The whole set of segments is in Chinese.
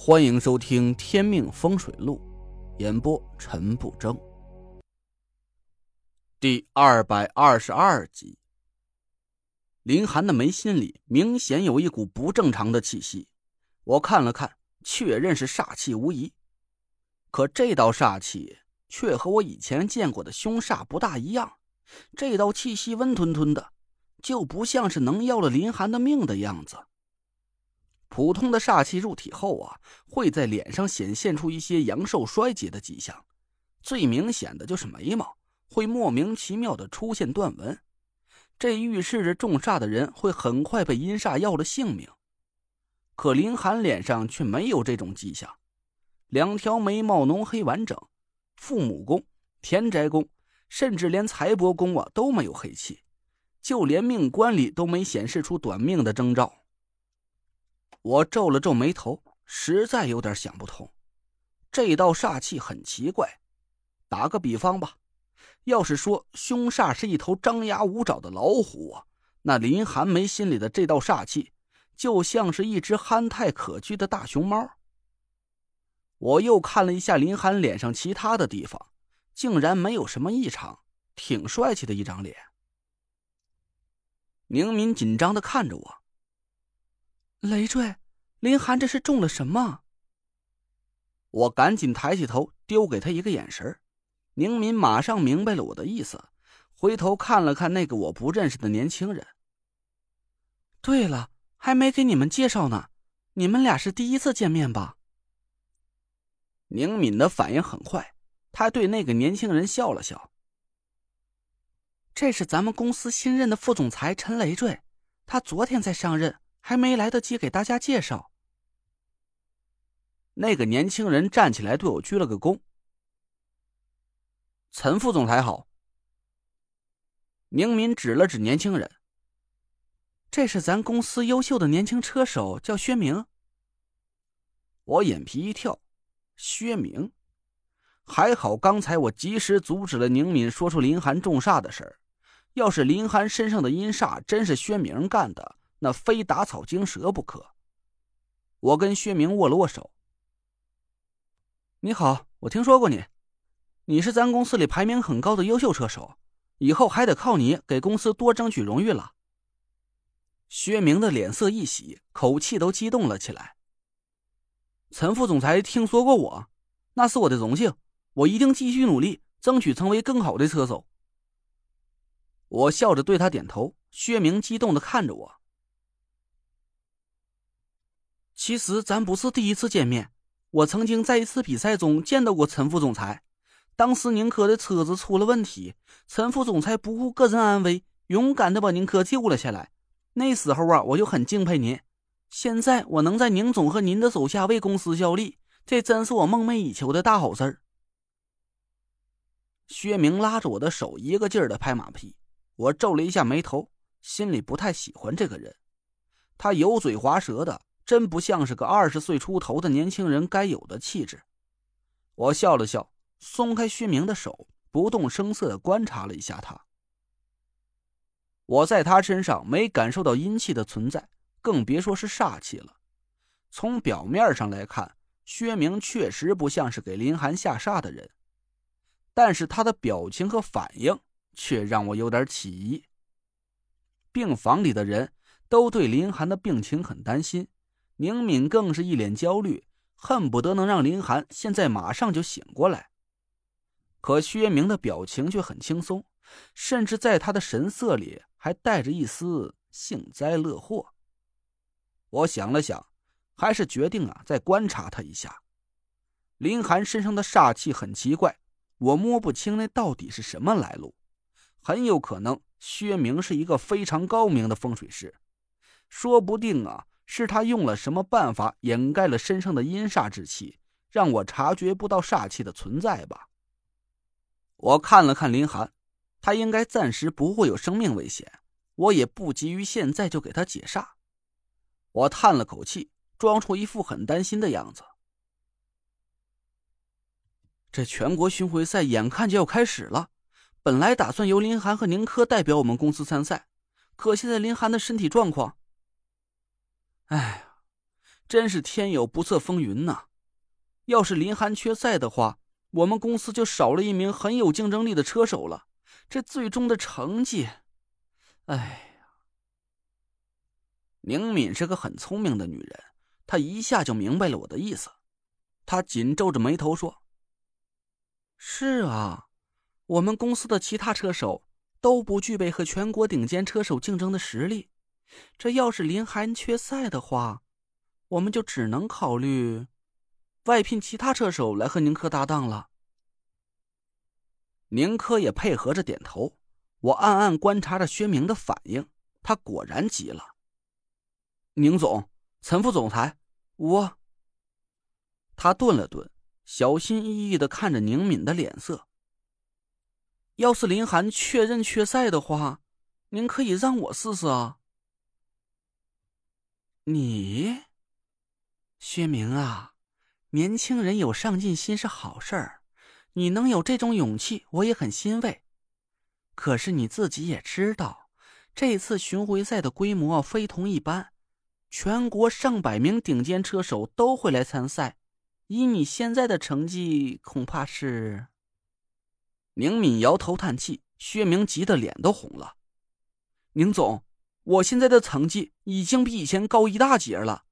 欢迎收听《天命风水录》，演播陈不争。第二百二十二集，林寒的眉心里明显有一股不正常的气息，我看了看，确认是煞气无疑。可这道煞气却和我以前见过的凶煞不大一样，这道气息温吞吞的，就不像是能要了林寒的命的样子。普通的煞气入体后啊，会在脸上显现出一些阳寿衰竭的迹象，最明显的就是眉毛会莫名其妙的出现断纹，这预示着中煞的人会很快被阴煞要了性命。可林寒脸上却没有这种迹象，两条眉毛浓黑完整，父母宫、田宅宫，甚至连财帛宫啊都没有黑气，就连命官里都没显示出短命的征兆。我皱了皱眉头，实在有点想不通，这道煞气很奇怪。打个比方吧，要是说凶煞是一头张牙舞爪的老虎，那林寒梅心里的这道煞气，就像是一只憨态可掬的大熊猫。我又看了一下林寒脸上其他的地方，竟然没有什么异常，挺帅气的一张脸。宁敏紧张的看着我。累赘，林寒这是中了什么？我赶紧抬起头，丢给他一个眼神宁敏马上明白了我的意思，回头看了看那个我不认识的年轻人。对了，还没给你们介绍呢，你们俩是第一次见面吧？宁敏的反应很快，他对那个年轻人笑了笑：“这是咱们公司新任的副总裁陈累赘，他昨天才上任。”还没来得及给大家介绍，那个年轻人站起来对我鞠了个躬。陈副总裁好。宁敏指了指年轻人：“这是咱公司优秀的年轻车手，叫薛明。”我眼皮一跳，薛明，还好刚才我及时阻止了宁敏说出林寒中煞的事儿。要是林寒身上的阴煞真是薛明干的，那非打草惊蛇不可。我跟薛明握了握手。你好，我听说过你，你是咱公司里排名很高的优秀车手，以后还得靠你给公司多争取荣誉了。薛明的脸色一喜，口气都激动了起来。陈副总裁听说过我，那是我的荣幸，我一定继续努力，争取成为更好的车手。我笑着对他点头。薛明激动的看着我。其实咱不是第一次见面，我曾经在一次比赛中见到过陈副总裁。当时宁珂的车子出了问题，陈副总裁不顾个人安危，勇敢的把宁珂救了下来。那时候啊，我就很敬佩您。现在我能在宁总和您的手下为公司效力，这真是我梦寐以求的大好事薛明拉着我的手，一个劲儿的拍马屁。我皱了一下眉头，心里不太喜欢这个人，他油嘴滑舌的。真不像是个二十岁出头的年轻人该有的气质。我笑了笑，松开薛明的手，不动声色的观察了一下他。我在他身上没感受到阴气的存在，更别说是煞气了。从表面上来看，薛明确实不像是给林寒下煞的人，但是他的表情和反应却让我有点起疑。病房里的人都对林寒的病情很担心。宁敏更是一脸焦虑，恨不得能让林寒现在马上就醒过来。可薛明的表情却很轻松，甚至在他的神色里还带着一丝幸灾乐祸。我想了想，还是决定啊，再观察他一下。林寒身上的煞气很奇怪，我摸不清那到底是什么来路，很有可能薛明是一个非常高明的风水师，说不定啊。是他用了什么办法掩盖了身上的阴煞之气，让我察觉不到煞气的存在吧？我看了看林寒，他应该暂时不会有生命危险，我也不急于现在就给他解煞。我叹了口气，装出一副很担心的样子。这全国巡回赛眼看就要开始了，本来打算由林寒和宁珂代表我们公司参赛，可现在林寒的身体状况……哎，真是天有不测风云呐！要是林寒缺赛的话，我们公司就少了一名很有竞争力的车手了。这最终的成绩，哎呀！宁敏是个很聪明的女人，她一下就明白了我的意思。她紧皱着眉头说：“是啊，我们公司的其他车手都不具备和全国顶尖车手竞争的实力。这要是林寒缺赛的话，我们就只能考虑外聘其他车手来和宁珂搭档了。”宁珂也配合着点头，我暗暗观察着薛明的反应，他果然急了。宁总，陈副总裁，我。他顿了顿，小心翼翼的看着宁敏的脸色。要是林寒确认缺赛的话，您可以让我试试啊。你，薛明啊，年轻人有上进心是好事儿。你能有这种勇气，我也很欣慰。可是你自己也知道，这次巡回赛的规模非同一般，全国上百名顶尖车手都会来参赛。以你现在的成绩，恐怕是……宁敏摇头叹气，薛明急得脸都红了。宁总，我现在的成绩已经比以前高一大截了。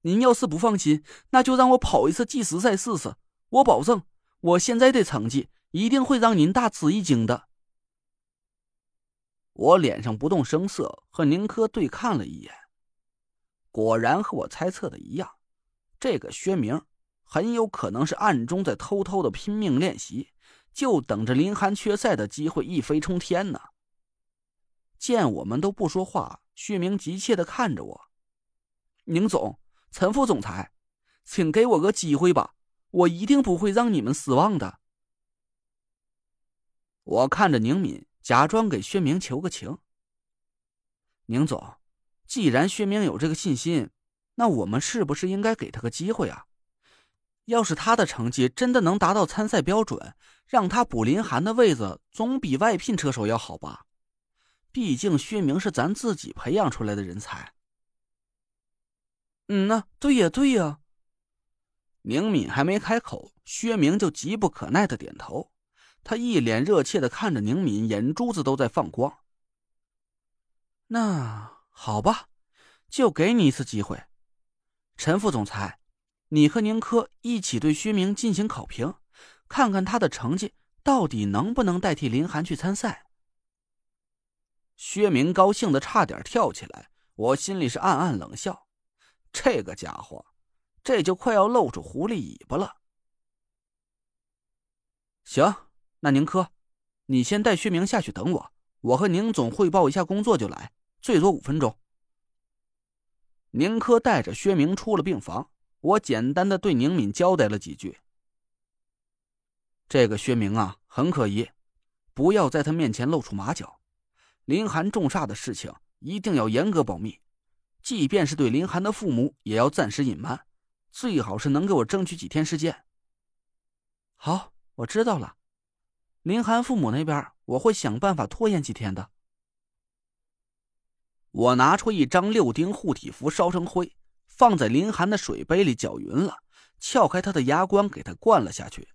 您要是不放心，那就让我跑一次计时赛试试，我保证。我现在的成绩一定会让您大吃一惊的。我脸上不动声色，和宁珂对看了一眼，果然和我猜测的一样，这个薛明很有可能是暗中在偷偷的拼命练习，就等着林寒缺赛的机会一飞冲天呢。见我们都不说话，薛明急切的看着我：“宁总，陈副总裁，请给我个机会吧。”我一定不会让你们失望的。我看着宁敏，假装给薛明求个情。宁总，既然薛明有这个信心，那我们是不是应该给他个机会啊？要是他的成绩真的能达到参赛标准，让他补林寒的位子，总比外聘车手要好吧？毕竟薛明是咱自己培养出来的人才。嗯呐，对呀，对呀。宁敏还没开口，薛明就急不可耐的点头。他一脸热切的看着宁敏，眼珠子都在放光。那好吧，就给你一次机会，陈副总裁，你和宁珂一起对薛明进行考评，看看他的成绩到底能不能代替林寒去参赛。薛明高兴的差点跳起来，我心里是暗暗冷笑，这个家伙。这就快要露出狐狸尾巴了。行，那宁珂，你先带薛明下去等我，我和宁总汇报一下工作就来，最多五分钟。宁珂带着薛明出了病房，我简单的对宁敏交代了几句。这个薛明啊，很可疑，不要在他面前露出马脚。林寒重煞的事情一定要严格保密，即便是对林寒的父母，也要暂时隐瞒。最好是能给我争取几天时间。好，我知道了。林寒父母那边，我会想办法拖延几天的。我拿出一张六丁护体符，烧成灰，放在林寒的水杯里搅匀了，撬开他的牙关，给他灌了下去。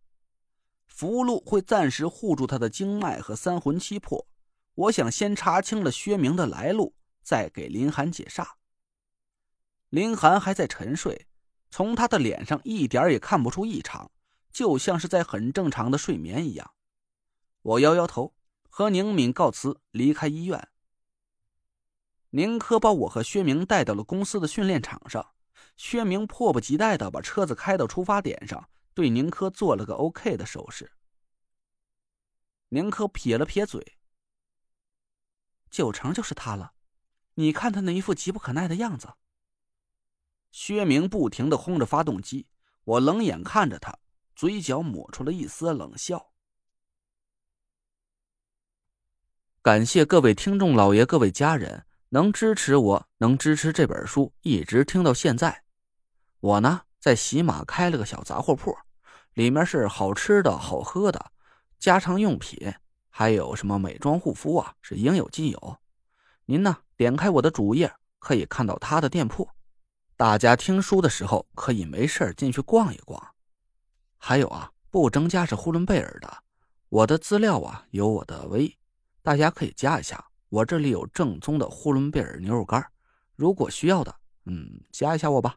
符箓会暂时护住他的经脉和三魂七魄。我想先查清了薛明的来路，再给林寒解煞。林寒还在沉睡。从他的脸上一点也看不出异常，就像是在很正常的睡眠一样。我摇摇头，和宁敏告辞，离开医院。宁珂把我和薛明带到了公司的训练场上，薛明迫不及待的把车子开到出发点上，对宁珂做了个 OK 的手势。宁珂撇了撇嘴：“九成就是他了，你看他那一副急不可耐的样子。”薛明不停的轰着发动机，我冷眼看着他，嘴角抹出了一丝冷笑。感谢各位听众老爷、各位家人能支持我，能支持这本书一直听到现在。我呢，在喜马开了个小杂货铺，里面是好吃的好喝的，家常用品，还有什么美妆护肤啊，是应有尽有。您呢，点开我的主页可以看到他的店铺。大家听书的时候可以没事进去逛一逛。还有啊，不增加是呼伦贝尔的，我的资料啊有我的微，大家可以加一下。我这里有正宗的呼伦贝尔牛肉干，如果需要的，嗯，加一下我吧。